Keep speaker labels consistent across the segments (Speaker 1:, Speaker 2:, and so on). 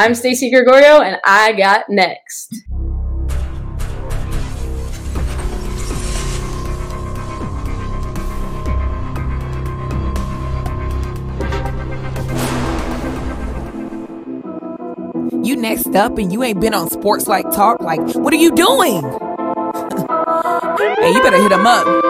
Speaker 1: I'm Staci Gregorio, and I got next.
Speaker 2: You next up and you ain't been on Sports Life Talk. Like, what are you doing? hey, you better hit him up.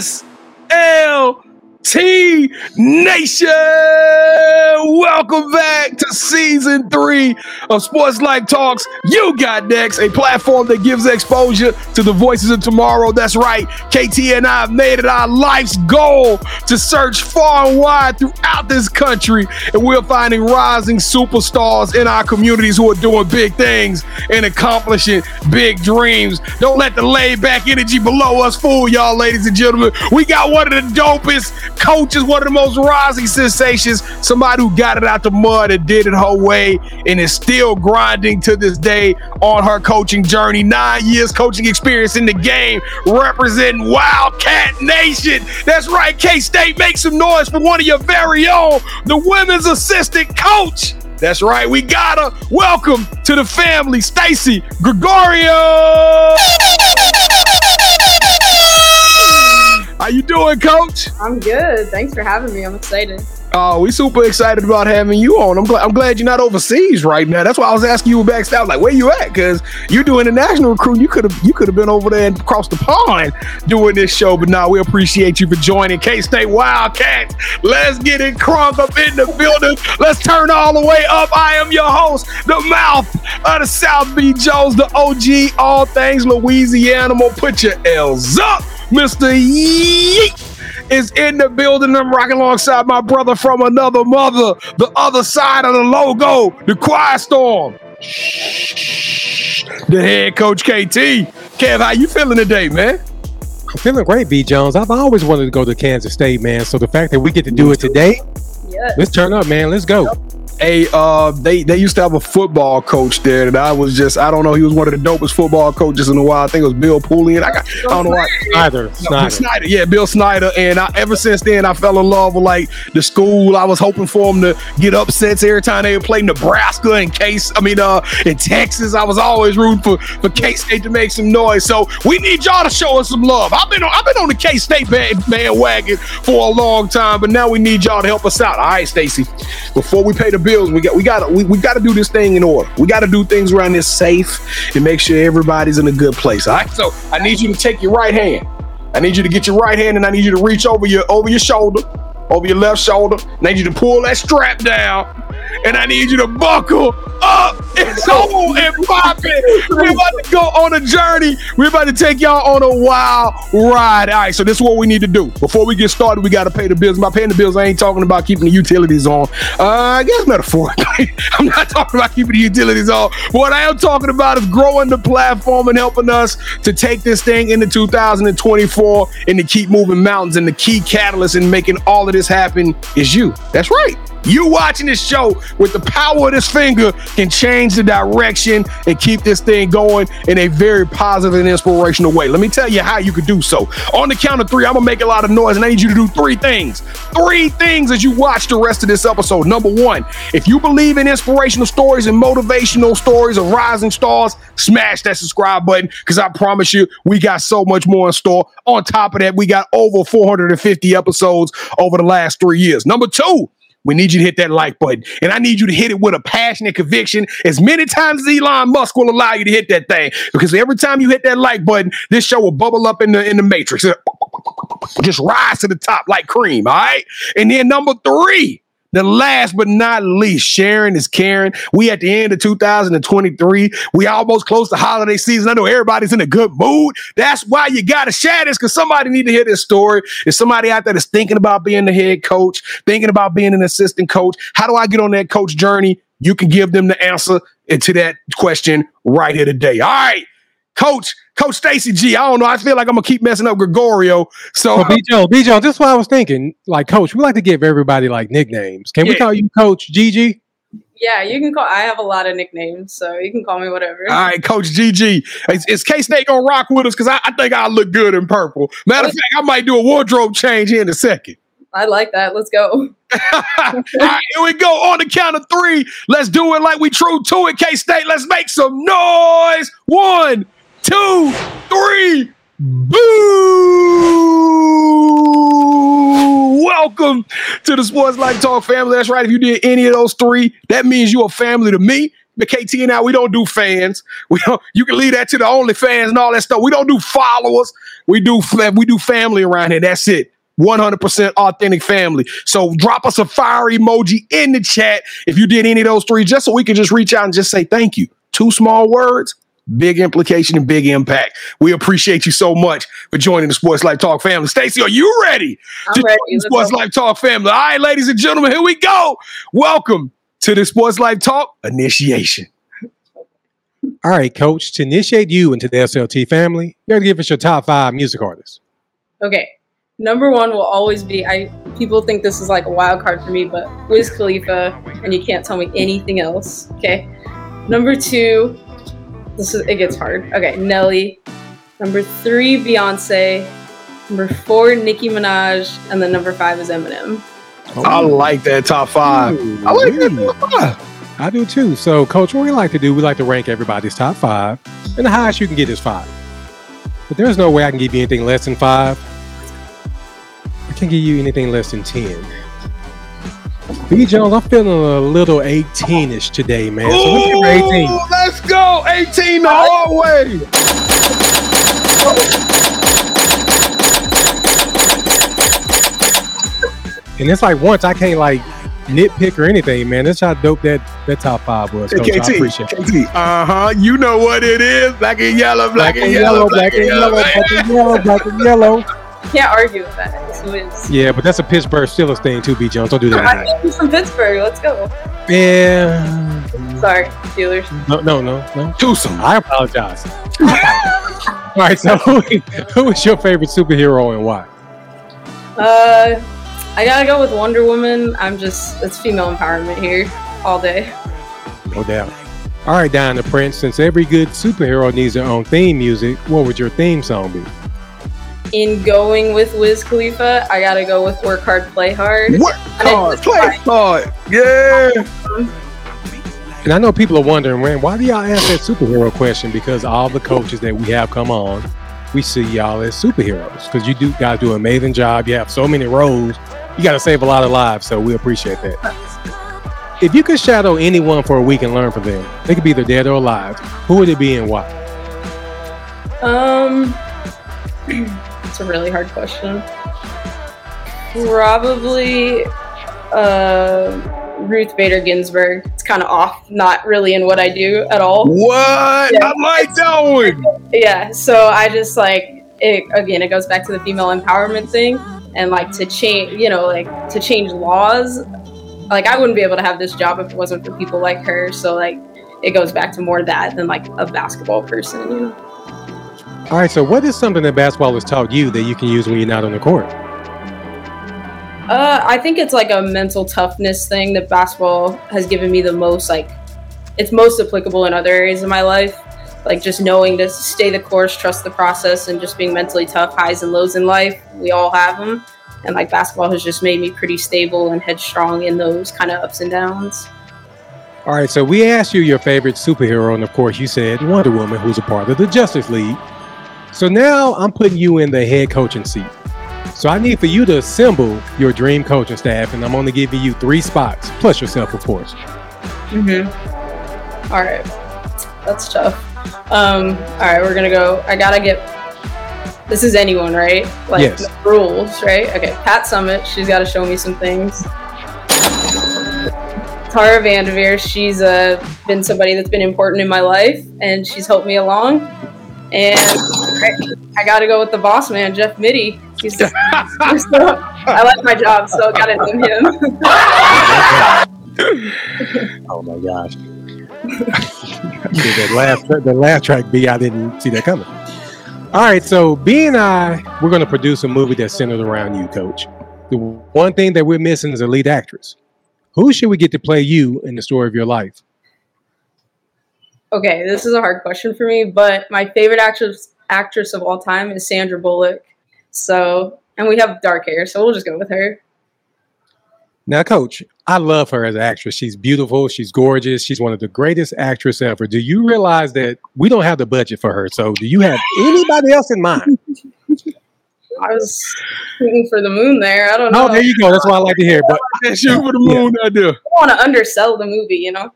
Speaker 3: S L T Nation. Welcome back to season three of Sports Life Talks. You got next, a platform that gives exposure to the voices of tomorrow. That's right. KT and I have made it our life's goal to search far and wide throughout this country, and we're finding rising superstars in our communities who are doing big things and accomplishing big dreams. Don't let the laid back energy below us fool y'all, ladies and gentlemen. We got one of the dopest coaches, one of the most rising sensations, somebody who got it out the mud and did it her way and is still grinding to this day on her coaching journey. Nine years coaching experience in the game, representing Wildcat Nation. That's right, K State, make some noise for one of your very own, the women's assistant coach. That's right, we got her. Welcome to the family, Staci Gregorio. How you doing, Coach?
Speaker 1: I'm good. Thanks for having me. I'm excited.
Speaker 3: Oh, we super excited about having you on. I'm glad. I'm glad you're not overseas right now. That's why I was asking you backstage, like, where you at? Because you're doing the national recruiting. You could have, you could have been over there and across the pond doing this show. But now we appreciate you for joining K State Wildcats. Let's get it crunk up in the building. Let's turn all the way up. I am your host, the mouth of the South B Jones, the OG, all things Louisiana. Put your L's up, Mister Yeet is in the building. I'm rocking alongside my brother from another mother, the other side of the logo, the Quiet Storm. The head coach KT. Kev, how you feeling today, man?
Speaker 4: I'm feeling great, B Jones. I've always wanted to go to Kansas State, man. So the fact that we get to do it today,
Speaker 1: Yes.
Speaker 4: let's turn up, man. Let's go.
Speaker 3: Hey, uh, they they used to have a football coach there that I was just I don't know he was one of the dopest football coaches in a while. I think it was Bill Pooley, I got I don't know why.
Speaker 4: Snyder,
Speaker 3: No,
Speaker 4: Snyder.
Speaker 3: Snyder, yeah, Bill Snyder, and I, ever since then I fell in love with like the school. I was hoping for them to get upsets every time they would play Nebraska and Case. I mean, uh, in Texas, I was always rooting for for K State to make some noise. So we need y'all to show us some love. I've been on, I've been on the K State band, bandwagon for a long time, but now we need y'all to help us out. All right, Staci. Before we pay the bills, we got we got we, we got to do this thing in order. We got to do things around this safe and make sure everybody's in a good place. All right. So I need you to take your right hand. I need you to get your right hand and I need you to reach over your over your shoulder, over your left shoulder. I need you to pull that strap down. And I need you to buckle up and go and pop it. We're about to go on a journey. We're about to take y'all on a wild ride. All right, so this is what we need to do. Before we get started, we got to pay the bills. By paying the bills, I ain't talking about keeping the utilities on. Uh, I guess metaphorically. I'm not talking about keeping the utilities on. What I am talking about is growing the platform and helping us to take this thing into 2024 and to keep moving mountains. And the key catalyst in making all of this happen is you. That's right. You watching this show with the power of this finger can change the direction and keep this thing going in a very positive and inspirational way. Let me tell you how you could do so. On the count of three, I'm gonna make a lot of noise and I need you to do three things. Three things as you watch the rest of this episode. Number one, if you believe in inspirational stories and motivational stories of rising stars, smash that subscribe button because I promise you, we got so much more in store. On top of that, we got over 450 episodes over the last three years. Number two, we need you to hit that like button. And I need you to hit it with a passionate conviction as many times as Elon Musk will allow you to hit that thing. Because every time you hit that like button, this show will bubble up in the in the matrix. Just rise to the top like cream. All right. And then number three, the last but not least, Sharon is caring. We at the end of 2023. We almost close to holiday season. I know everybody's in a good mood. That's why you gotta share this because somebody need to hear this story. If somebody out there that's thinking about being the head coach, thinking about being an assistant coach, how do I get on that coach journey? You can give them the answer to that question right here today. All right, Coach, Coach Staci G. I don't know. I feel like I'm gonna keep messing up Gregorio. So
Speaker 4: Well, B. Jones, B. Jones, this is what I was thinking. Like, coach, we like to give everybody like nicknames. Can we call you Coach GG?
Speaker 1: Yeah, you can call. I have a lot of nicknames, so you can call me whatever.
Speaker 3: All right, Coach GG. Is, is K State gonna rock with us? Because I, I think I look good in purple. Matter of fact, I might do a wardrobe change here in a second.
Speaker 1: I like that. Let's go.
Speaker 3: All right, here we go. On the count of three. Let's do it like we true to it. K State, let's make some noise. One, two, three. Boo! Welcome to the Sports Life Talk family. That's right. If you did any of those three, that means you're a family to me. The KT and I, we don't do fans. We don't, you can leave that to the only fans and all that stuff. We don't do followers. We do we do family around here. That's it. 100% authentic family. So drop us a fire emoji in the chat if you did any of those three, just so we can just reach out and just say thank you. Two small words, big implication and big impact. We appreciate you so much for joining the Sports Life Talk family. Staci, are you ready?
Speaker 1: I'm
Speaker 3: to
Speaker 1: ready.
Speaker 3: join the Sports
Speaker 1: go.
Speaker 3: Life Talk family. All right, ladies and gentlemen, here we go. Welcome to the Sports Life Talk initiation.
Speaker 4: All right, coach, to initiate you into the SLT family, you got to give us your top five music artists.
Speaker 1: Okay. Number one will always be I people think this is like a wild card for me, but Wiz Khalifa, and you can't tell me anything else. Okay. Number two, this is it gets hard. Okay, Nelly. Number three, Beyonce. Number four, Nicki Minaj, and then number five is Eminem.
Speaker 3: I like that top five. I like that top five.
Speaker 4: I do too. So, coach, what we like to do, we like to rank everybody's top five, and the highest you can get is five. But there's no way I can give you anything less than five. I can't give you anything less than 10. B. Jones, I'm feeling a little 18ish today, man. So let's give 18.
Speaker 3: Ooh, let's go. 18 the hard way.
Speaker 4: And it's like once I can't like nitpick or anything, man. That's how dope that, that top five was. Coach. I appreciate it.
Speaker 3: KT. Uh huh. You know what it is. Black and yellow, black, and yellow,
Speaker 4: black and yellow, black and yellow, black and yellow.
Speaker 1: You can't argue with that. It's Wiz.
Speaker 4: Yeah, but that's a Pittsburgh Steelers thing too, B. Jones. Don't do
Speaker 1: I
Speaker 4: that.
Speaker 1: think he's from Pittsburgh. Let's go.
Speaker 4: Yeah.
Speaker 1: Sorry, Steelers.
Speaker 4: No, no, no, no.
Speaker 3: Twosome.
Speaker 4: I apologize. All right, so who, who is your favorite superhero and why?
Speaker 1: Uh, I gotta go with Wonder Woman. I'm just it's female empowerment here all day.
Speaker 4: No doubt. All right, Diana Prince, since every good superhero needs their own theme music, what would your theme song be?
Speaker 1: In going with Wiz Khalifa, I gotta go with Work Hard, Play Hard.
Speaker 3: Work hard, play hard. Yeah.
Speaker 4: And I know people are wondering, man, why do y'all ask that superhero question? Because all the coaches that we have come on, we see y'all as superheroes. Because you do guys do an amazing job. You have so many roles. You got to save a lot of lives. So we appreciate that. If you could shadow anyone for a week and learn from them, they could be either dead or alive. Who would it be and why?
Speaker 1: Um, it's a really hard question. Probably, uh, Ruth Bader Ginsburg. It's kind of off, not really in what I do at all.
Speaker 3: What?
Speaker 1: Yeah.
Speaker 3: I like that one.
Speaker 1: Yeah, so I just like it again. It goes back to the female empowerment thing, and like to change, you know, like to change laws. Like I wouldn't be able to have this job if it wasn't for people like her. So like it goes back to more that than like a basketball person, you know.
Speaker 4: All right, so what is something that basketball has taught you that you can use when you're not on the court?
Speaker 1: Uh, I think it's like a mental toughness thing that basketball has given me the most. Like, it's most applicable in other areas of my life. Like just knowing to stay the course, trust the process, and just being mentally tough, highs and lows in life. We all have them, and like basketball has just made me pretty stable and headstrong in those kind of ups and downs.
Speaker 4: All right, so we asked you your favorite superhero, and of course, you said Wonder Woman, who's a part of the Justice League. So now I'm putting you in the head coaching seat. So I need for you to assemble your dream coaching staff, and I'm only giving you three spots, plus yourself, of course.
Speaker 1: Mm-hmm. All right, that's tough. Um, all right, we're gonna go. I gotta get. This is anyone, right? Like
Speaker 4: Yes.
Speaker 1: rules, right? Okay, Pat Summitt. She's got to show me some things. Tara VanDerveer. She's uh, been somebody that's been important in my life, and she's helped me along. And I, I got to go with the boss man, Jeff Mittie. He's, he's so, I like my job, so I got to name him.
Speaker 4: oh my gosh. that last the last track B, I didn't see that coming. All right, so B and I, we're going to produce a movie that's centered around you, Coach. The one thing that we're missing is a lead actress. Who should we get to play you in the story of your life?
Speaker 1: Okay, this is a hard question for me, but my favorite actress actress of all time is Sandra Bullock. So, and we have dark hair, so we'll just go with her.
Speaker 4: Now, Coach, I love her as an actress. She's beautiful. She's gorgeous. She's one of the greatest actresses ever. Do you realize that we don't have the budget for her? So, do you have anybody else in mind?
Speaker 1: I was shooting for the moon there. I don't oh, know.
Speaker 4: Oh, there you go. That's what I like to hear. But
Speaker 3: shooting for the moon, yeah. I do.
Speaker 1: I don't want to undersell the movie, you know.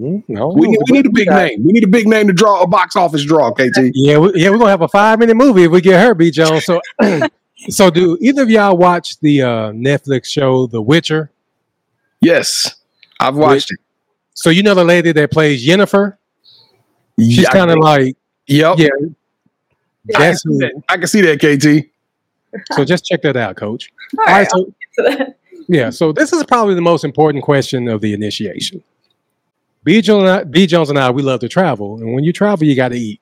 Speaker 4: Mm, no,
Speaker 3: we need, we need a big name. We need a big name to draw a box office draw, KT.
Speaker 4: Yeah, we, yeah, we're gonna have a five minute movie if we get her, B. Jones. So, so do either of y'all watch the uh, Netflix show The Witcher?
Speaker 3: Yes, I've watched Which, it.
Speaker 4: So you know the lady that plays Yennefer? She's yeah, kind of like,
Speaker 3: yep,
Speaker 4: yeah.
Speaker 3: yeah I, can see that. I can see that, KT.
Speaker 4: So just check that out, Coach.
Speaker 1: All, All right, right
Speaker 4: so, yeah. So this is probably the most important question of the initiation. B Jones, and I, B Jones and I, we love to travel, and when you travel, you got to eat.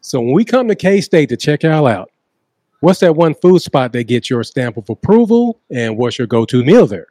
Speaker 4: So when we come to K State to check y'all out, what's that one food spot that gets your stamp of approval, and what's your go-to meal there?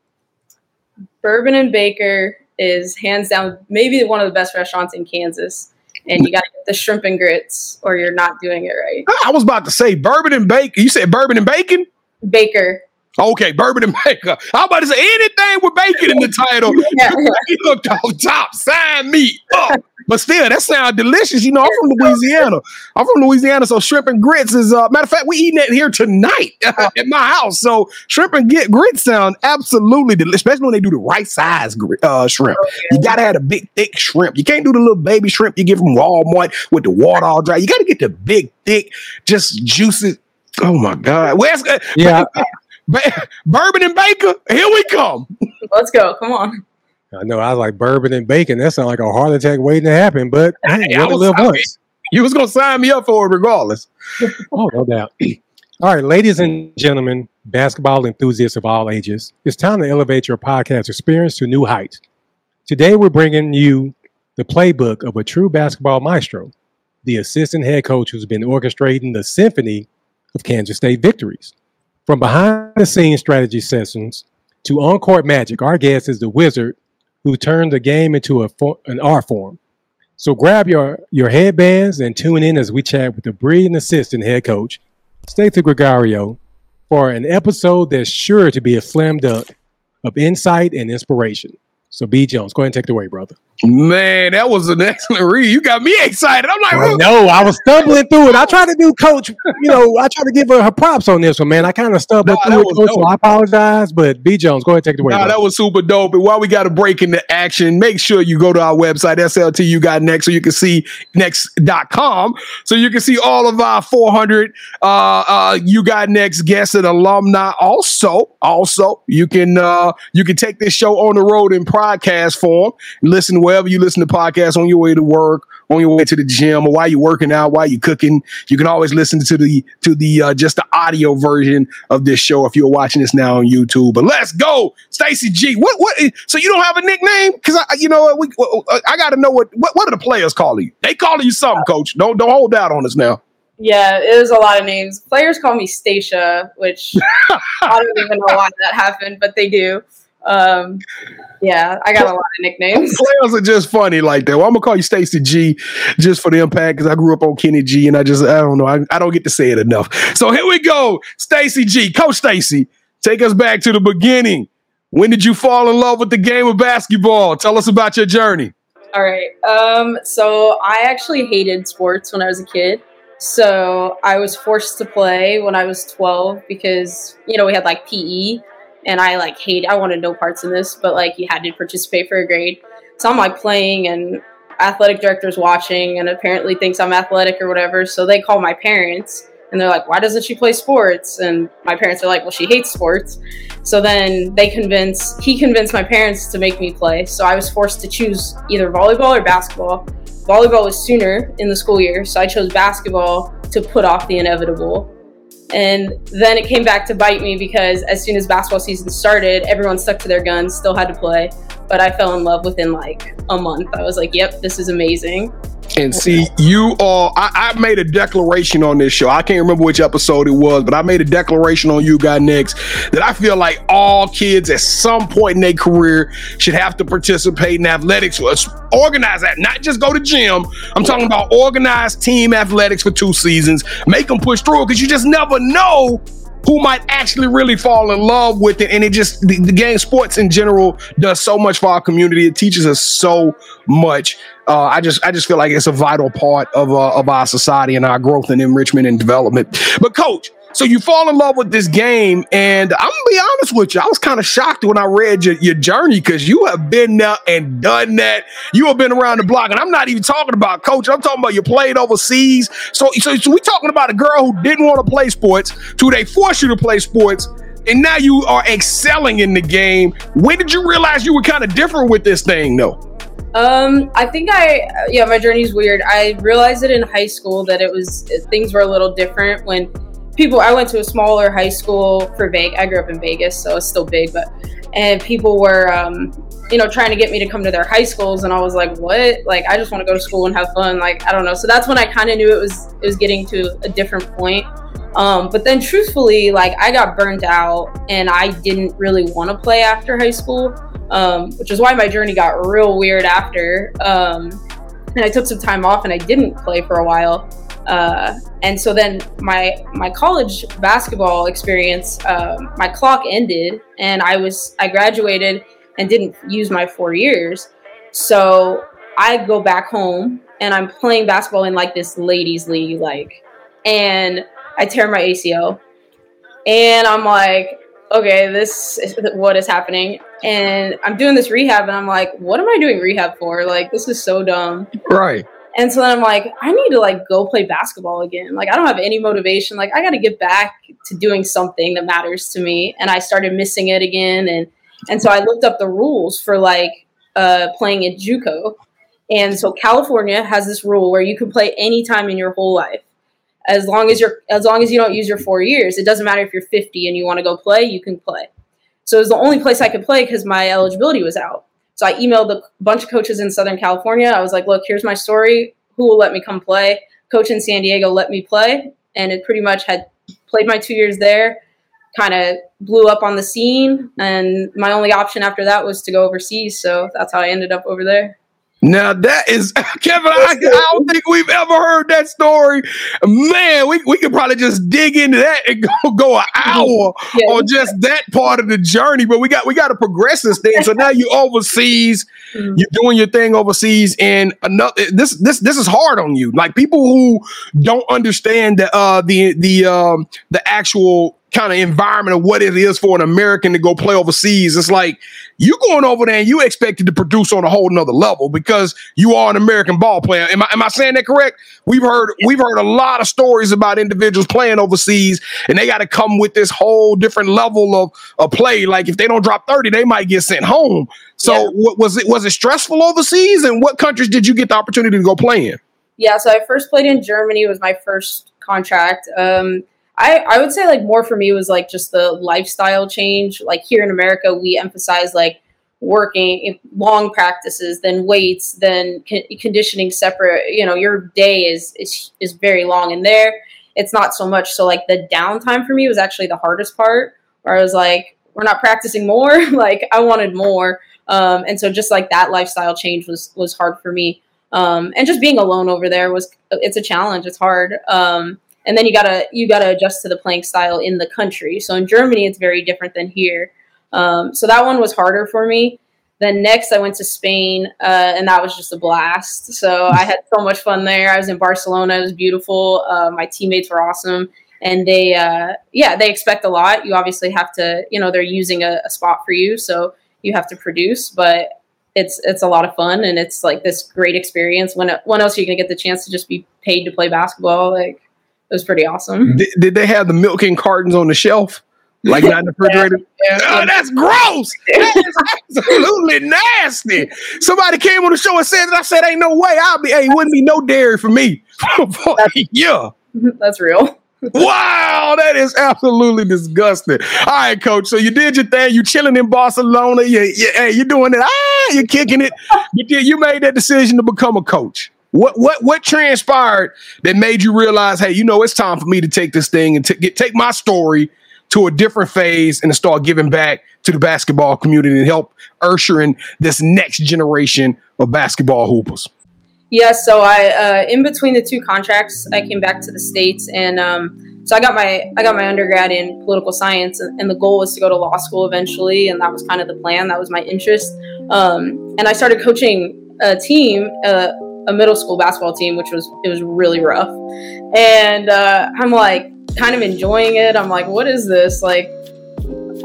Speaker 1: Bourbon and Baker is hands down maybe one of the best restaurants in Kansas. And you got to get the shrimp and grits, or you're not doing it right.
Speaker 3: I was about to say bourbon and bacon. You said bourbon and bacon?
Speaker 1: Baker.
Speaker 3: Okay, bourbon and bacon. I'm about to say anything with bacon in the title. you looked off top. Sign me up. But still, that sounds delicious. You know, I'm from Louisiana. I'm from Louisiana, so shrimp and grits is uh matter of fact, we eating it here tonight at my house. So shrimp and get grits sound absolutely delicious, especially when they do the right size uh, shrimp. You gotta have a big, thick shrimp. You can't do the little baby shrimp you get from Walmart with the water all dry. You gotta get the big, thick, just juicy. Oh my God. Where's
Speaker 4: yeah.
Speaker 3: Bourbon and bacon. Here we come.
Speaker 1: Let's go. Come on.
Speaker 4: I know. I was like bourbon and bacon. That sounds like a heart attack waiting to happen. But hey, I live once.
Speaker 3: You was gonna sign me up for it regardless.
Speaker 4: oh, no doubt. All right, ladies and gentlemen, basketball enthusiasts of all ages, it's time to elevate your podcast experience to new heights. Today, we're bringing you the playbook of a true basketball maestro, the assistant head coach who's been orchestrating the symphony of Kansas State victories. From behind the scenes strategy sessions to on court magic, our guest is the wizard who turned the game into a for, an art form. So grab your, your headbands and tune in as we chat with the brilliant assistant head coach, Staci Gregorio, for an episode that's sure to be a slam dunk of insight and inspiration. So B Jones, go ahead and take it away, brother.
Speaker 3: Man, that was an excellent read. You got me excited. I'm like,
Speaker 4: no, I was stumbling through it. I tried to do coach, you know, I tried to give her her props on this one, man. I kind of stumbled nah, through it, coach, so I apologize. But B Jones, go ahead and take it away.
Speaker 3: Nah, that was super dope. And while we got to break into action, make sure you go to our website, SLT. You got next, so you can see next.com. So you can see all of our 400 uh uh you got next guests and alumni. Also, also, you can uh you can take this show on the road in podcast form, listen to wherever you listen to podcasts on your way to work, on your way to the gym, or while you're working out, while you're cooking. You can always listen to the to the uh, just the audio version of this show if you're watching this now on YouTube. But let's go, Staci G. What what? So you don't have a nickname? Because I you know we I got to know what, what what are the players calling you? They calling you something, Coach. Don't don't hold out on us now.
Speaker 1: Yeah, it was a lot of names. Players call me Stacia, which I don't even know why that happened, but they do. Um, yeah, I got a lot of nicknames.
Speaker 3: Players are just funny like that. Well, I'm gonna call you Staci G just for the impact because I grew up on Kenny G, and I just I don't know I, I don't get to say it enough. So here we go, Staci G, Coach Staci, take us back to the beginning. When did you fall in love with the game of basketball? Tell us about your journey.
Speaker 1: All right. Um, so I actually hated sports when I was a kid. So I was forced to play when I was 12 because, you know, we had like PE and I like hate. I wanted no parts in this, but like you had to participate for a grade. So I'm like playing, and athletic director's watching, and apparently thinks I'm athletic or whatever. So they call my parents, And they're like, why doesn't she play sports? And my parents are like, well, she hates sports. So then they convince, he convinced my parents to make me play. So I was forced to choose either volleyball or basketball. Volleyball was sooner in the school year, so I chose basketball to put off the inevitable. And then it came back to bite me because as soon as basketball season started, everyone stuck to their guns, still had to play. But I fell in love within like a month. I was like, yep, this is amazing.
Speaker 3: And see, you all, I, I, made a declaration on this show. I can't remember which episode it was, but I made a declaration on you guys next that I feel like all kids at some point in their career should have to participate in athletics. Organize that, not just go to gym. I'm talking about organized team athletics for two seasons. Make them push through because you just never know who might actually really fall in love with it. And it just the, the, game sports in general does so much for our community. It teaches us so much. Uh, I just I just feel like it's a vital part of uh, of our society and our growth and enrichment and development. But coach, so you fall in love with this game, and I'm gonna be honest with you, I was kind of shocked when I read your, your journey because you have been there and done that. You have been around the block, and I'm not even talking about coach. I'm talking about you played overseas. So, so, so we're talking about a girl who didn't want to play sports, to they force you to play sports, and now you are excelling in the game. When did you realize you were kind of different with this thing, though?
Speaker 1: Um, I think I yeah, my journey's weird. I realized it in high school that it was things were a little different when people i went to a smaller high school for vegas. I grew up in vegas so it's still big but and people were um, you know trying to get me to come to their high schools and i was like what? Like i just want to go to school and have fun like i don't know. So that's when i kind of knew it was it was getting to a different point. Um, but then truthfully like i got burnt out and i didn't really want to play after high school um, which is why my journey got real weird after um, and i took some time off and i didn't play for a while uh, and so then my my college basketball experience, um, my clock ended, and I was I graduated and didn't use my four years. So I go back home and I'm playing basketball in like this ladies league, like, and I tear my ACL, and I'm like, okay, this is what is happening. And I'm doing this rehab, and I'm like, what am I doing rehab for? Like, this is so dumb.
Speaker 3: Right.
Speaker 1: And so then I'm like, I need to like go play basketball again. Like I don't have any motivation. Like I got to get back to doing something that matters to me. And I started missing it again. And and so I looked up the rules for like uh, playing at JUCO. And so California has this rule where you can play anytime in your whole life, as long as you're as long as you don't use your four years. It doesn't matter if you're 50 and you want to go play, you can play. So it was the only place I could play because my eligibility was out. So I emailed a bunch of coaches in Southern California. I was like, look, here's my story. Who will let me come play? Coach in San Diego let me play. And it pretty much had played my two years there, kind of blew up on the scene. And my only option after that was to go overseas. So that's how I ended up over there.
Speaker 3: Now that is Kevin. I, I, don't think we've ever heard that story. Man, we, we could probably just dig into that and go go an hour yeah. on just that part of the journey. But we got we got to progress this thing. So now you overseas, mm-hmm. you're doing your thing overseas, and another this this this is hard on you. Like people who don't understand the uh the the um the actual kind of environment of what it is for an American to go play overseas. It's like you going over there and you expected to produce on a whole nother level because you are an American ball player. Am I, am I saying that correct? We've heard we've heard a lot of stories about individuals playing overseas and they got to come with this whole different level of, of play. Like if they don't drop 30, they might get sent home. So yeah. what, was it was it stressful overseas and what countries did you get the opportunity to go play in?
Speaker 1: Yeah, so I first played in Germany was my first contract. Um, I, I would say like more for me was like just the lifestyle change. Like here in America, we emphasize like working long practices, then weights, then con- conditioning separate. You know, your day is is is very long, and there it's not so much. So like the downtime for me was actually the hardest part, where I was like, we're not practicing more. like I wanted more, um, and so just like that lifestyle change was was hard for me. Um, and just being alone over there was it's a challenge. It's hard. Um, and then you gotta you gotta adjust to the playing style in the country. So in Germany, it's very different than here. Um, so that one was harder for me. Then next, I went to Spain, uh, and that was just a blast. So I had so much fun there. I was in Barcelona; it was beautiful. Uh, my teammates were awesome, and they, uh, yeah, they expect a lot. You obviously have to, you know, they're using a, a spot for you, so you have to produce. But it's it's a lot of fun, and it's like this great experience. When when else are you gonna get the chance to just be paid to play basketball? Like was pretty awesome.
Speaker 3: Did, did they have the milk in cartons on the shelf? Like not in the refrigerator?
Speaker 1: Yeah.
Speaker 3: Oh, that's gross. That is absolutely nasty. Somebody came on the show and said that. I said, ain't no way. I'll be, hey, it wouldn't be no dairy for me. yeah.
Speaker 1: That's real.
Speaker 3: Wow, that is absolutely disgusting. All right, coach. So you did your thing. You chilling in Barcelona. You, you, hey, you're doing it. Ah, you're kicking it. You did. You made that decision to become a coach. What what what transpired that made you realize, hey, you know, it's time for me to take this thing and t- get, take my story to a different phase and to start giving back to the basketball community and help usher in this next generation of basketball hoopers.
Speaker 1: Yeah, so I uh, in between the two contracts, I came back to the states, and um, so I got my I got my undergrad in political science, and, and, the goal was to go to law school eventually, and that was kind of the plan. That was my interest, um, and I started coaching a team, uh, a middle school basketball team, which was it was really rough, and uh, I'm like kind of enjoying it. I'm like, what is this like?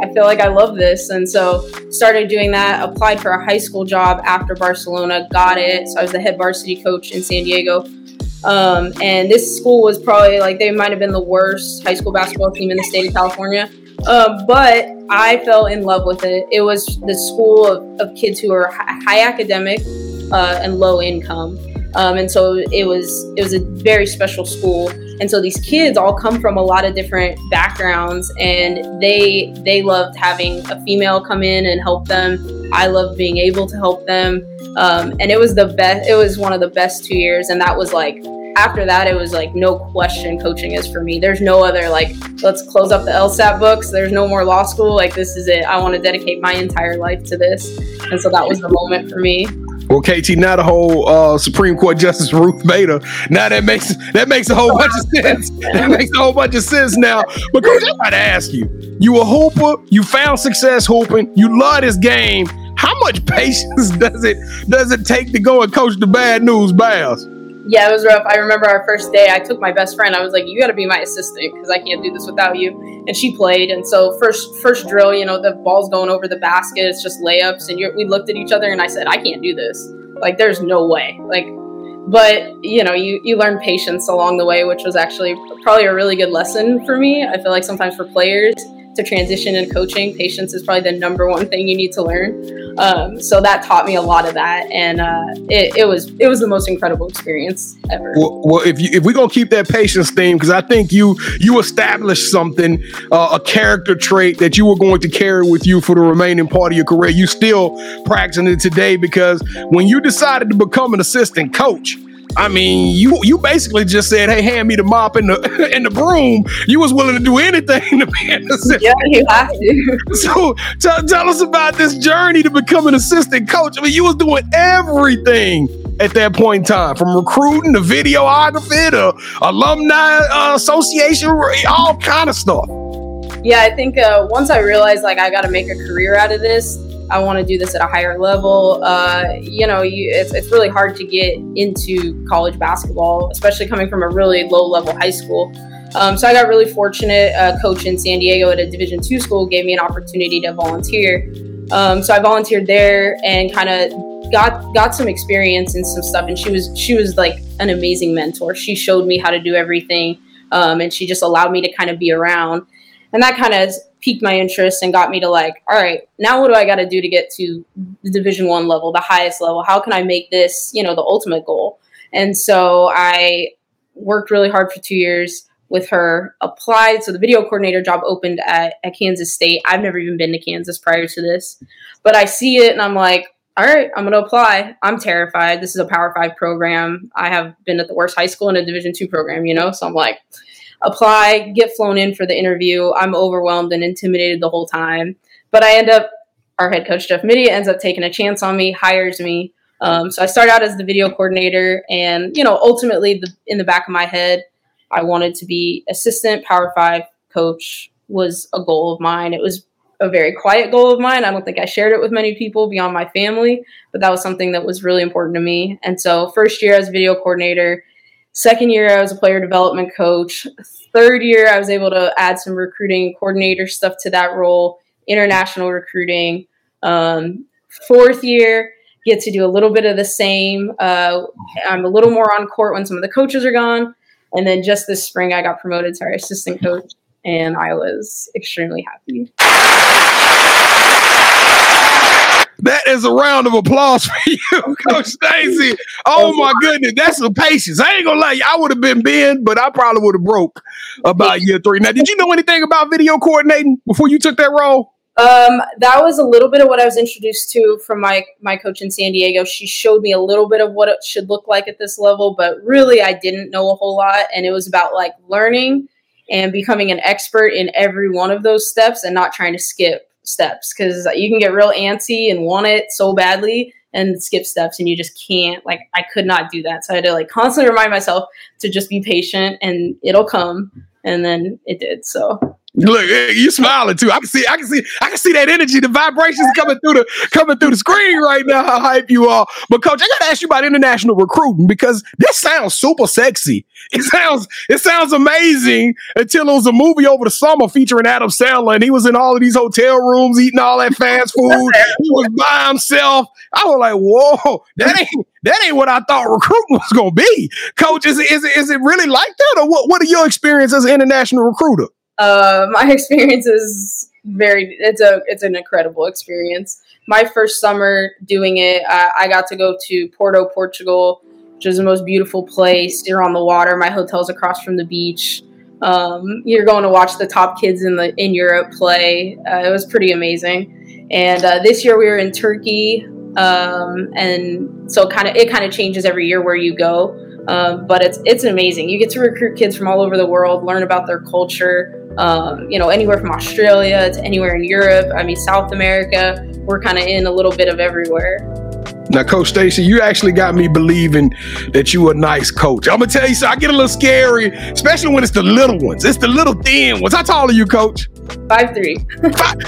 Speaker 1: I feel like I love this. And so started doing that, applied for a high school job after Barcelona, got it. So I was the head varsity coach in San Diego. Um, and this school was probably like they might have been the worst high school basketball team in the state of California. Um, but I fell in love with it. It was the school of, of kids who are high academic uh, and low income. Um, and so it was it was a very special school and so these kids all come from a lot of different backgrounds and they they loved having a female come in and help them i loved being able to help them um, and it was the best it was one of the best two years and that was like after that, it was like no question coaching is for me. There's no other like let's close up the LSAT books. There's no more law school. Like this is it. I want to dedicate my entire life to this, and so that was the moment for me.
Speaker 3: Well, KT, now the whole uh, Supreme Court Justice Ruth Bader. Now that makes that makes a whole bunch of sense. That makes a whole bunch of sense now. But coach, I gotta ask you: you a hooper? You found success hooping? You love this game? How much patience does it does it take to go and coach the bad news Bears?
Speaker 1: Yeah, it was rough. I remember our first day. I took my best friend. I was like, "You got to be my assistant because I can't do this without you." And she played. And so first first drill, you know, the ball's going over the basket. It's just layups. And we looked at each other, and I said, "I can't do this. Like, there's no way." Like, but you know, you you learn patience along the way, which was actually probably a really good lesson for me. I feel like sometimes for players to transition in coaching, patience is probably the number one thing you need to learn. Um, so that taught me a lot of that, and uh, it, it, was it was the most incredible experience ever.
Speaker 3: Well, well if you if we're gonna keep that patience theme, because I think you you established something, uh, a character trait that you were going to carry with you for the remaining part of your career. You still practicing it today because when you decided to become an assistant coach I mean, you you basically just said, "Hey, hand me the mop and the and the broom." You was willing to do anything to be an assistant.
Speaker 1: Yeah, you have to.
Speaker 3: So tell, tell us about this journey to become an assistant coach. I mean, you was doing everything at that point in time, from recruiting to videography to alumni uh, association, all kind of stuff.
Speaker 1: Yeah, I think uh, once I realized like I got to make a career out of this, I want to do this at a higher level. Uh, you know, you, it's, it's really hard to get into college basketball, especially coming from a really low level high school. Um, so I got really fortunate. A coach in San Diego at a Division two school gave me an opportunity to volunteer. Um, so I volunteered there and kind of got got some experience and some stuff. And she was she was like an amazing mentor. She showed me how to do everything, um, and she just allowed me to kind of be around. And that kind of piqued my interest and got me to like all right now what do i got to do to get to the division one level the highest level how can i make this you know the ultimate goal and so i worked really hard for two years with her applied so the video coordinator job opened at, at kansas state i've never even been to kansas prior to this but i see it and i'm like all right, I'm going to apply. I'm terrified. This is a Power Five program. I have been at the worst high school in a Division two program, you know. So I'm like, apply, get flown in for the interview. I'm overwhelmed and intimidated the whole time. But I end up, our head coach, Jeff Mittie, ends up taking a chance on me, hires me. Um, so I start out as the video coordinator. And, you know, ultimately, the, in the back of my head, I wanted to be assistant Power Five coach was a goal of mine. It was a very quiet goal of mine. I don't think I shared it with many people beyond my family, but that was something that was really important to me. And so, first year as video coordinator, Second year, I was a player development coach. Third year, I was able to add some recruiting coordinator stuff to that role, international recruiting. Um, fourth year, get to do a little bit of the same. Uh, I'm a little more on court when some of the coaches are gone. And then just this spring, I got promoted to our assistant coach, and I was extremely happy.
Speaker 3: That is a round of applause for you, Coach Staci. Oh my goodness, that's some patience. I ain't gonna lie, I would have been Ben, but I probably would have broke about year three. Now, did you know anything about video coordinating before you took that role?
Speaker 1: Um, that was a little bit of what I was introduced to from my my coach in San Diego. She showed me a little bit of what it should look like at this level, but really I didn't know a whole lot, and it was about like learning and becoming an expert in every one of those steps and not trying to skip steps because you can get real antsy and want it so badly and skip steps and you just can't like i could not do that. So i had to like constantly remind myself to just be patient and it'll come. And then it did so
Speaker 3: Look, eh, you smiling too. I can see, I can see, I can see that energy, the vibrations coming through the coming through the screen right now. How hype you are! But coach, I gotta ask you about international recruiting because this sounds super sexy. It sounds, it sounds amazing until it was a movie over the summer featuring Adam Sandler, and he was in all of these hotel rooms eating all that fast food. he was by himself. I was like, whoa, that ain't that ain't what I thought recruiting was gonna be. Coach, is it is it, is it really like that, or what? What are your experiences as an international recruiter?
Speaker 1: Uh, my experience is very it's a it's an incredible experience. My first summer doing it, uh, I got to go to Porto, Portugal, which is the most beautiful place. You're on the water. My hotel's across from the beach. Um, you're going to watch the top kids in the in Europe play. Uh, it was pretty amazing. And uh, this year we were in Turkey, um, and so kind of it kind of changes every year where you go. Um, but it's it's amazing. You get to recruit kids from all over the world, learn about their culture. Um, you know, anywhere from Australia to anywhere in Europe. I mean, South America. We're kind of in a little bit of everywhere.
Speaker 3: Now, Coach Staci, you actually got me believing that you a nice coach. I'm gonna tell you, so I get a little scary, especially when it's the little ones. It's the little thin ones. How tall are you, Coach?
Speaker 1: Five three.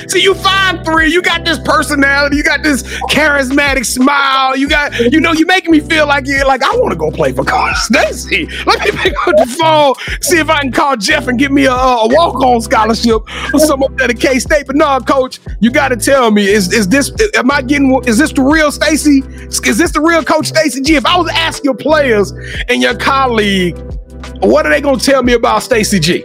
Speaker 3: see, you five three. You got this personality. You got this charismatic smile. You got, you know, you making me feel like you like I want to go play for Coach Staci. Let me pick up the phone, see if I can call Jeff and get me a, a walk on scholarship or some up to K State. But no, Coach, you got to tell me is is this? Am I getting? Is this the real Staci? Is this the real Coach Staci G? If I was to ask your players and your colleague, what are they going to tell me about Staci G?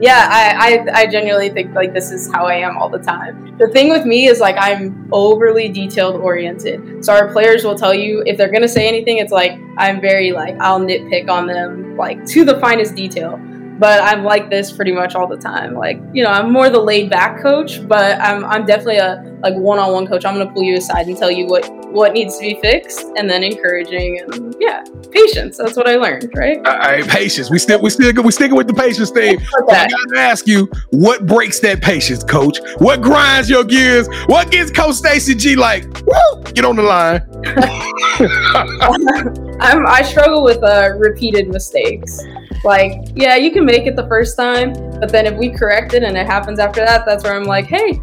Speaker 1: Yeah I, I i genuinely think like this is how i am all the time. The thing with me is like i'm overly detailed oriented. So our players will tell you if they're to say anything it's like i'm very like i'll nitpick on them like to the finest detail but I'm like this pretty much all the time. Like, you know, I'm more the laid back coach, but I'm, I'm definitely a like one-on-one coach. I'm going to pull you aside and tell you what what needs to be fixed and then encouraging and yeah, patience. That's what I learned, right?
Speaker 3: All right, patience. We still we still we sticking with the patience thing. I got to ask you, what breaks that patience, coach? What grinds your gears? What gets Coach Staci G like, woo, get on the line.
Speaker 1: I'm, I struggle with uh, repeated mistakes. Like, yeah, you can make it the first time, but then if we correct it and it happens after that, that's where I'm like, hey,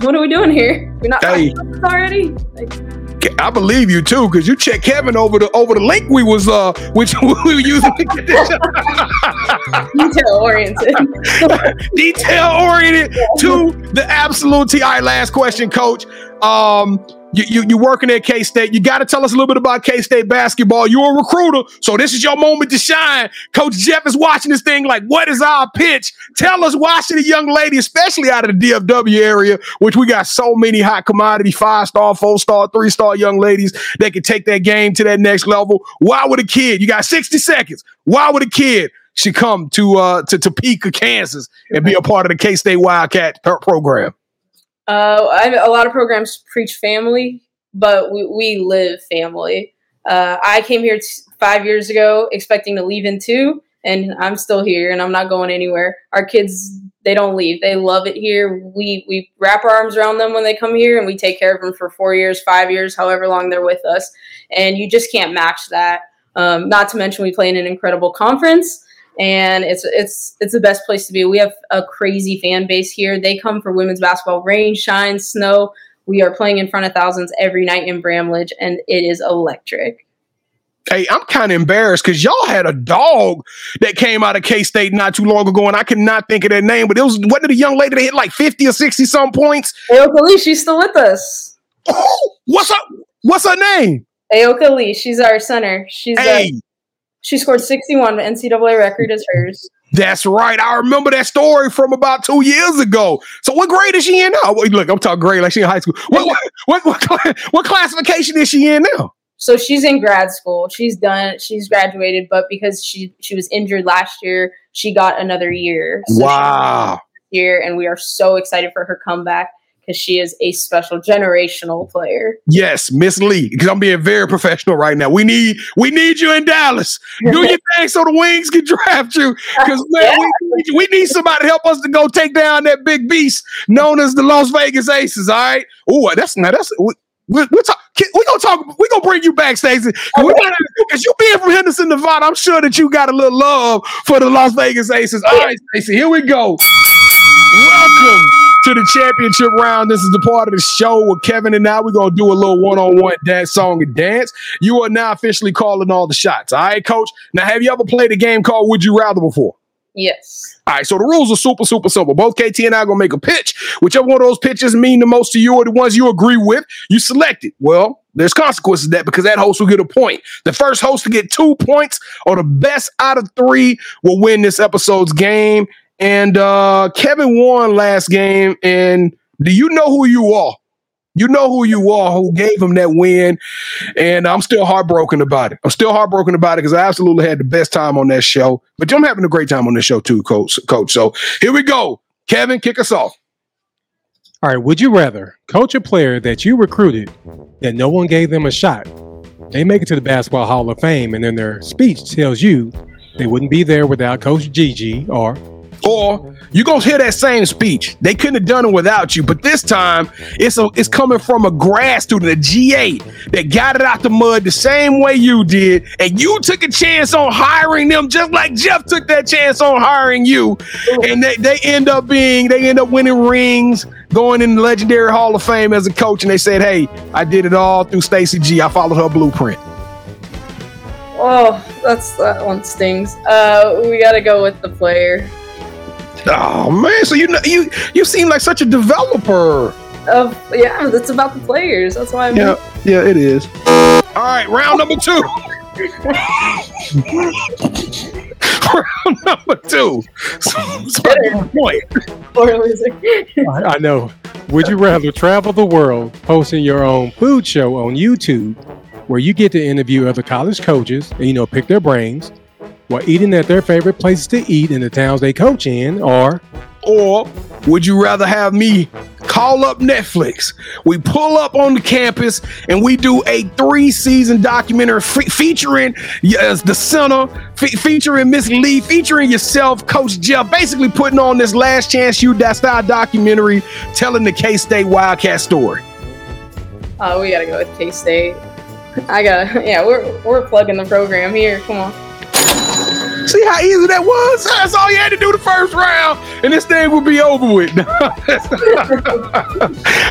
Speaker 1: what are we doing here? We're not hey. already. Like,
Speaker 3: I believe you too, because you checked Kevin over the over the link we was uh which we were using to get this
Speaker 1: detail oriented.
Speaker 3: detail oriented to the absolute TI last question, coach. Um you, you, you're working at K State. You got to tell us a little bit about K State basketball. You're a recruiter, so this is your moment to shine. Coach Jeff is watching this thing like, what is our pitch? Tell us why should a young lady, especially out of the DFW area, which we got so many hot commodity five star, four star, three star young ladies that can take that game to that next level. Why would a kid? You got 60 seconds. Why would a kid should come to uh to Topeka, Kansas, and be a part of the K State Wildcat program?
Speaker 1: Uh, I, a lot of programs preach family, but we, we live family. Uh, I came here t- five years ago expecting to leave in two, and I'm still here and I'm not going anywhere. Our kids, they don't leave. They love it here. We we wrap our arms around them when they come here, and we take care of them for four years, five years, however long they're with us. And you just can't match that. Um, not to mention, we play in an incredible conference and it's it's it's the best place to be. We have a crazy fan base here. They come for women's basketball, rain, shine, snow. We are playing in front of thousands every night in Bramlage, and it is electric.
Speaker 3: Hey, I'm kind of embarrassed because y'all had a dog that came out of K State not too long ago, and I cannot think of that name, but it was wasn't it a young lady that hit like 50 or 60 some points?
Speaker 1: Ayoka Lee, she's still with us.
Speaker 3: Oh, what's up? What's her name?
Speaker 1: Ayoka Lee. She's our center. She's
Speaker 3: hey,
Speaker 1: She scored 61. The NCAA record is hers.
Speaker 3: That's right. I remember that story from about two years ago. So what grade is she in now? Look, I'm talking grade like she in high school. What what what, what, what classification is she in now?
Speaker 1: So she's in grad school. She's done. She's graduated, but because she she was injured last year, she got another year. So
Speaker 3: Wow.
Speaker 1: Year, and we are so excited for her comeback because she is a special generational player.
Speaker 3: Yes, Miss Lee. Because I'm being very professional right now. We need we need you in Dallas. Do your thing so the wings can draft you. Because man, we, need we need somebody to help us to go take down that big beast known as the Las Vegas Aces. All right. Oh, that's now that's we, we, we're talk, we gonna talk. We gonna bring you back, Staci. Because you being from Henderson, Nevada, I'm sure that you got a little love for the Las Vegas Aces. All right, Staci, here we go. Welcome to the championship round. This is the part of the show where Kevin and I we're gonna do a little one-on-one dance song and dance. You are now officially calling all the shots. All right, coach. Now, have you ever played a game called Would You Rather before?
Speaker 1: Yes.
Speaker 3: All right, so the rules are super, super simple. Both KT and I are gonna make a pitch. Whichever one of those pitches mean the most to you or the ones you agree with, you select it. Well, there's consequences to that because that host will get a point. The first host to get two points or the best out of three will win this episode's game. And uh Kevin won last game. And do you know who you are? You know who you are, who gave him that win. And I'm still heartbroken about it. I'm still heartbroken about it because I absolutely had the best time on that show. But I'm having a great time on this show too, coach. Coach. So here we go. Kevin, kick us off.
Speaker 4: All right, would you rather coach a player that you recruited that no one gave them a shot? They make it to the Basketball Hall of Fame, and then their speech tells you they wouldn't be there without Coach Gigi, or
Speaker 3: Or you're gonna hear that same speech. They couldn't have done it without you, but this time it's a, it's coming from a grad student, a GA that got it out the mud the same way you did, and you took a chance on hiring them just like Jeff took that chance on hiring you, and they, they end up being they end up winning rings, going in the legendary Hall of Fame as a coach, and they said, "Hey, I did it all through Staci G. I followed her blueprint."
Speaker 1: Oh, that's that one stings. Uh, we gotta go with the player.
Speaker 3: Oh man, so you know you you seem like such a developer.
Speaker 1: Of yeah, that's about the players. That's why I'm
Speaker 3: Yeah, yeah, it is. All right, round number two. round number two. So, so point.
Speaker 1: poor loser.
Speaker 4: I, I know. Would you rather travel the world hosting your own food show on YouTube, where you get to interview other college coaches and you know pick their brains, while eating at their favorite places to eat in the towns they coach in, or
Speaker 3: Or would you rather have me call up Netflix? We pull up on the campus and we do a three season documentary fe- featuring yes, uh, the center, fe- featuring Miss Lee, featuring yourself, Coach Jeff, basically putting on this Last Chance U that style documentary telling the K State Wildcat story.
Speaker 1: Oh, we gotta go with K State. I gotta. Yeah, we're we're plugging the program here. Come on.
Speaker 3: See how easy that was? That's all you had to do the first round, and this thing would be over with. all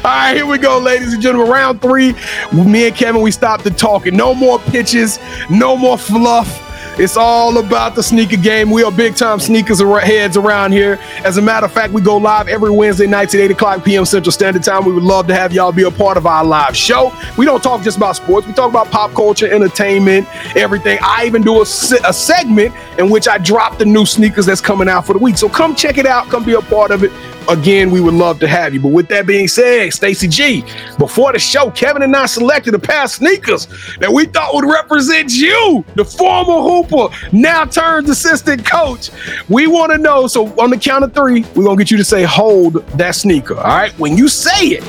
Speaker 3: right, here we go, ladies and gentlemen. Round three. Me and Kevin, we stopped the talking. No more pitches, no more fluff. It's all about the sneaker game. We are big time sneakers heads around here. As a matter of fact, we go live every Wednesday nights at 8 o'clock p.m. Central Standard Time. We would love to have y'all be a part of our live show. We don't talk just about sports, we talk about pop culture, entertainment, everything. I even do a, se- a segment in which I drop the new sneakers that's coming out for the week. So come check it out, come be a part of it. Again, we would love to have you. But with that being said, Staci G, before the show, Kevin and I selected a pair of sneakers that we thought would represent you, the former hooper, now turned assistant coach. We want to know. So on the count of three, we're gonna get you to say, hold that sneaker. All right. When you say it,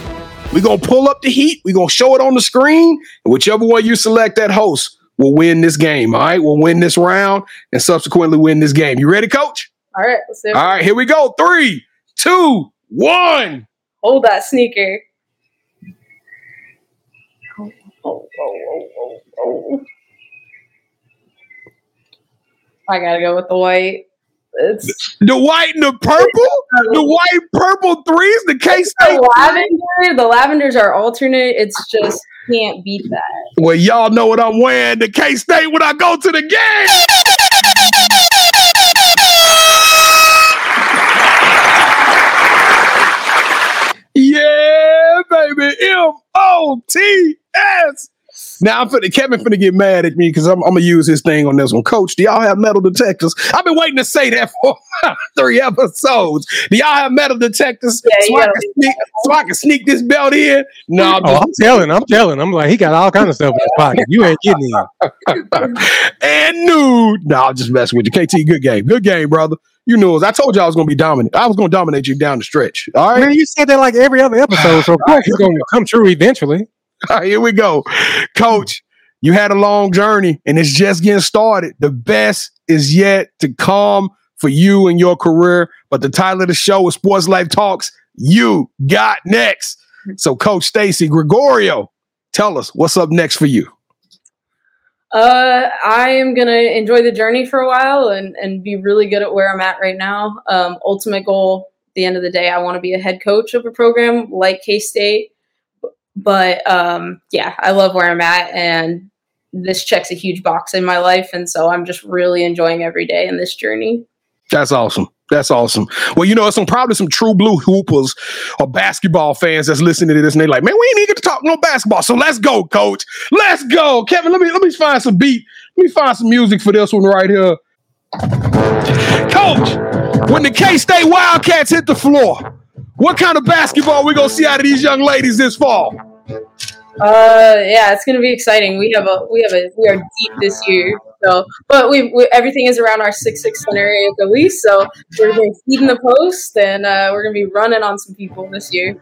Speaker 3: we're gonna pull up the heat, we're gonna show it on the screen, and whichever one you select that host will win this game. All right, we'll win this round and subsequently win this game. You ready, coach?
Speaker 1: All right, let's do it.
Speaker 3: All right, here we go. Three, two, one.
Speaker 1: Hold that sneaker. Oh, oh, oh. I gotta go with the white. It's
Speaker 3: The white and the purple, the white purple threes, the K State.
Speaker 1: the lavender. The lavenders are alternate. It's just can't beat that.
Speaker 3: Well, y'all know what I'm wearing. The K State when I go to the game. M O T S. Now I'm finna, Kevin finna get mad at me because I'm, I'm, gonna use his thing on this one. Coach, do y'all have metal detectors? I've been waiting to say that for three episodes. Do y'all have metal detectors yeah, so, I can sneak, so I can sneak this belt in? No,
Speaker 4: I'm, oh, I'm telling, I'm telling. I'm like, he got all kind of stuff in his pocket. You ain't getting
Speaker 3: in. and nude. No, I'm just messing with you. KT, good game. Good game, brother. You knew it I told you I was going to be dominant. I was going to dominate you down the stretch. All right.
Speaker 4: Man, you said that like every other episode, so of course it's going to come true eventually.
Speaker 3: All right, here we go, Coach. You had a long journey, and it's just getting started. The best is yet to come for you and your career. But the title of the show is Sports Life Talks. You got next. So, Coach Staci Gregorio, tell us what's up next for you.
Speaker 1: Uh, I am gonna enjoy the journey for a while and and be really good at where I'm at right now. Um, ultimate goal, the end of the day, I want to be a head coach of a program like K State. But um, yeah, I love where I'm at, and this checks a huge box in my life, and so I'm just really enjoying every day in this journey.
Speaker 3: That's awesome. That's awesome. Well, you know, some probably some true blue hoopers or basketball fans that's listening to this, and they're like, "Man, we ain't even get to talk no basketball." So let's go, coach. Let's go, Kevin. Let me let me find some beat. Let me find some music for this one right here. Coach, when the K State Wildcats hit the floor, what kind of basketball we gonna see out of these young ladies this fall?
Speaker 1: Uh, yeah, it's gonna be exciting. We have a we have a we are deep this year. So, but we, we everything is around our six six center area at least. So we're going to feed in the post, and uh, we're going to be running on some people this year.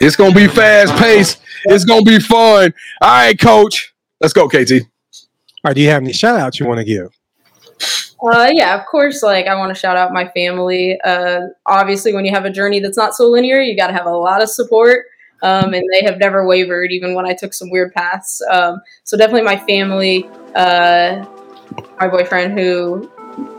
Speaker 3: It's going to be fast paced. It's going to be fun. All right, coach. Let's go, KT.
Speaker 4: All right. Do you have any shout outs you want to give?
Speaker 1: Uh, yeah, of course. Like, I want to shout out my family. Uh, obviously, when you have a journey that's not so linear, you got to have a lot of support. Um, and they have never wavered, even when I took some weird paths. Um, so definitely my family, uh, my boyfriend who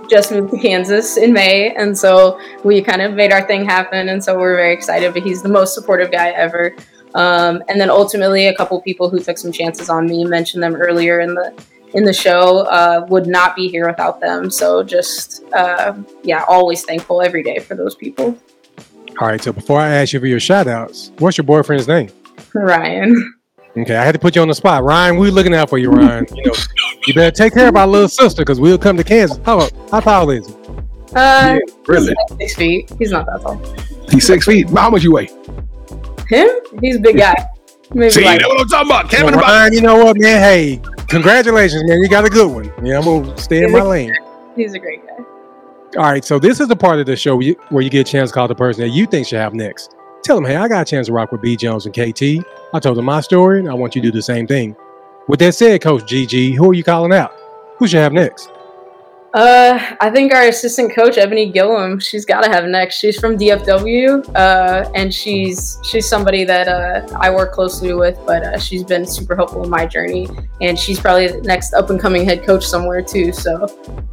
Speaker 1: just moved to Kansas in May, and so we kind of made our thing happen, and so we're very excited. But he's the most supportive guy ever. Um, and then ultimately, a couple people who took some chances on me mentioned them earlier in the in the show uh, would not be here without them. So just uh, yeah, always thankful every day for those people.
Speaker 4: All right. So before I ask you for your shout outs, what's your boyfriend's name?
Speaker 1: Ryan.
Speaker 4: Okay, I had to put you on the spot, Ryan. We looking out for you, Ryan. You know, you better take care of our little sister because we'll come to Kansas. How how tall is he?
Speaker 1: Uh, yeah, really? Like six feet. He's not that tall.
Speaker 3: He's six feet. How much you weigh?
Speaker 1: Him? He's a big guy.
Speaker 3: Maybe See, like, you know what I'm talking about,
Speaker 4: Kevin. Ryan, you know what, man? Hey, congratulations, man. You got a good one. Yeah, I'm gonna stay in my lane.
Speaker 1: He's a great guy.
Speaker 4: All right, so this is the part of the show where you, get a chance to call the person that you think should have next. Tell them, hey, I got a chance to rock with B Jones and KT. I told them my story, and I want you to do the same thing. With that said, Coach GG, who are you calling out? Who should have next?
Speaker 1: Uh, I think our assistant coach Ebony Gillum. She's got to have next. She's from DFW, uh, and she's she's somebody that uh, I work closely with. But uh, she's been super helpful in my journey, and she's probably the next up and coming head coach somewhere too. So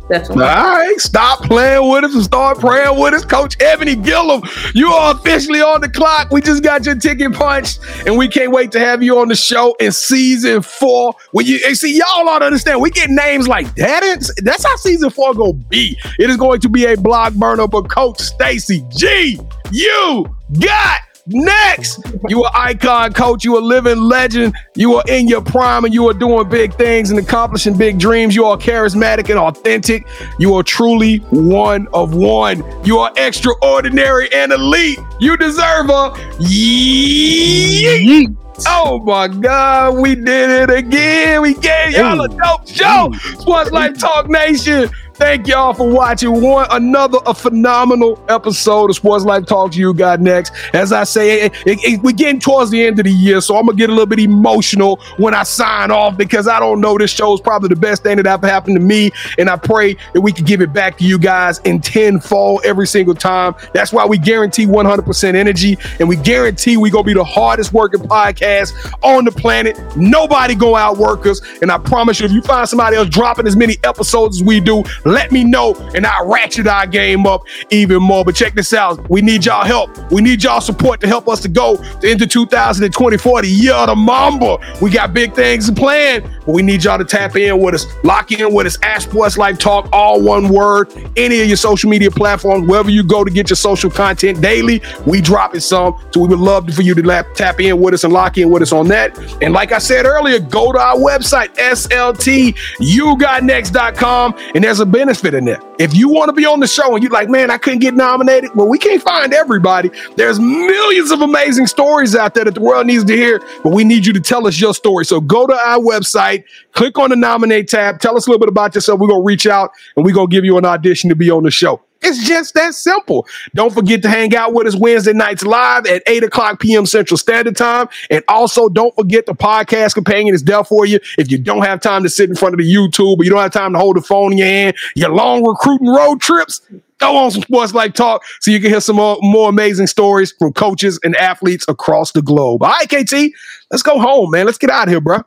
Speaker 1: definitely.
Speaker 3: All right, stop playing with us and start praying with us, Coach Ebony Gillum. You are officially on the clock. We just got your ticket punched, and we can't wait to have you on the show in season four. When you see y'all ought to understand, we get names like that. That's how season four go be. It is going to be a blog burner, but Coach Staci G, you got Next, you are icon coach. You are living legend. You are in your prime and you are doing big things and accomplishing big dreams. You are charismatic and authentic. You are truly one of one. You are extraordinary and elite. You deserve a yeet. Oh my God, we did it again. We gave y'all a dope show. Sports Life Talk Nation. Thank y'all for watching one another a phenomenal episode of Sports Life Talk to you got next. As I say, it, it, it, we're getting towards the end of the year, so I'm gonna get a little bit emotional when I sign off because I don't know this show is probably the best thing that ever happened to me, and I pray that we can give it back to you guys in tenfold every single time. That's why we guarantee 100% energy, and we guarantee we gonna be the hardest working podcast on the planet. Nobody go outwork us, and I promise you, if you find somebody else dropping as many episodes as we do, let me know and I'll ratchet our game up even more. But check this out. We need y'all help. We need y'all support to help us to go to into 2024, the year of the Mamba. We got big things planned, but we need y'all to tap in with us, lock in with us, Ask Sports Life Talk, all one word, any of your social media platforms, wherever you go to get your social content daily, we drop it some. So we would love for you to lap, tap in with us and lock in with us on that. And like I said earlier, go to our website, sltugotnext.com, and there's a benefit in there. If you want to be on the show and you're like, man, I couldn't get nominated, well, we can't find everybody. There's millions of amazing stories out there that the world needs to hear, but we need you to tell us your story. So go to our website, click on the nominate tab, tell us a little bit about yourself. We're going to reach out and we're going to give you an audition to be on the show. It's just that simple. Don't forget to hang out with us Wednesday nights live at 8 o'clock p.m. Central Standard Time. And also, don't forget the podcast companion is there for you. If you don't have time to sit in front of the YouTube or you don't have time to hold the phone in your hand, your long recruiting road trips, go on some Sports Life Talk so you can hear some more, more amazing stories from coaches and athletes across the globe. All right, KT, let's go home, man. Let's get out of here, bro.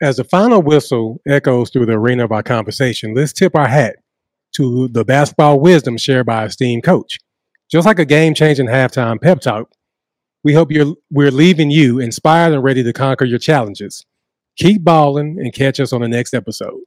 Speaker 4: As the final whistle echoes through the arena of our conversation, let's tip our hat to the basketball wisdom shared by esteemed coach. Just like a game changing halftime pep talk, we hope you're we're leaving you inspired and ready to conquer your challenges. Keep balling and catch us on the next episode.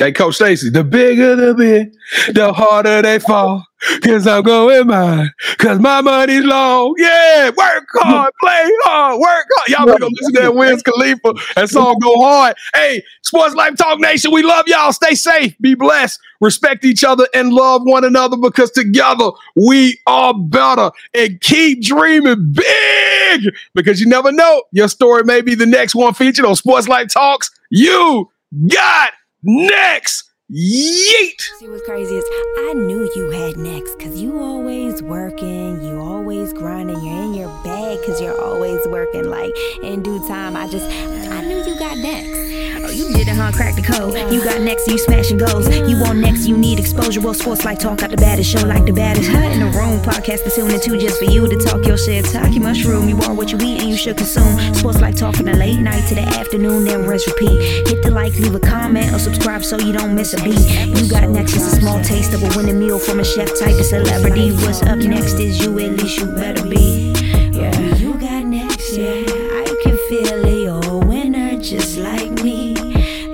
Speaker 3: Hey, Coach Staci, the bigger the bid, the harder they fall. Cause I'm going mine. Cause my money's long. Yeah, work hard, play hard, work hard. Y'all better go listen to that Wiz Khalifa. That song go hard. Hey, Sports Life Talk Nation, we love y'all. Stay safe, be blessed, respect each other, and love one another because together we are better. And keep dreaming big because you never know. Your story may be the next one featured on Sports Life Talks. You got next. Yeet!
Speaker 5: See what's crazy is I knew you had next because you always working, you always grinding, you're in your bag because you're always working. Like in due time, I just I knew you got next. Oh, you did it, huh? Crack the code. You got next, you smashing goals. You want next, you need exposure. Well, sports like talk out the baddest show like the baddest. Hut in the room, podcast to tune into just for you to talk your shit. Talk your mushroom. You are what you eat and you should consume. Sports like talk from the late night to the afternoon, then rest repeat. Hit the like, leave a comment, or subscribe so you don't miss a beat. You got next is a small taste of a winning meal from a chef type of celebrity. What's up next is you, at least you better be. Yeah, you got next, yeah. I can feel it, you're a winner just like me.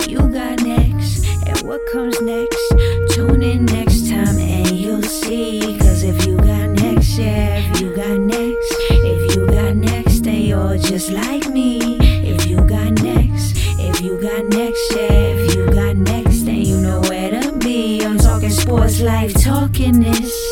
Speaker 5: You got next, and what comes next? Tune in next time and you'll see. Cause if you got next, yeah, if you got next, if you got next, then you're just like. broken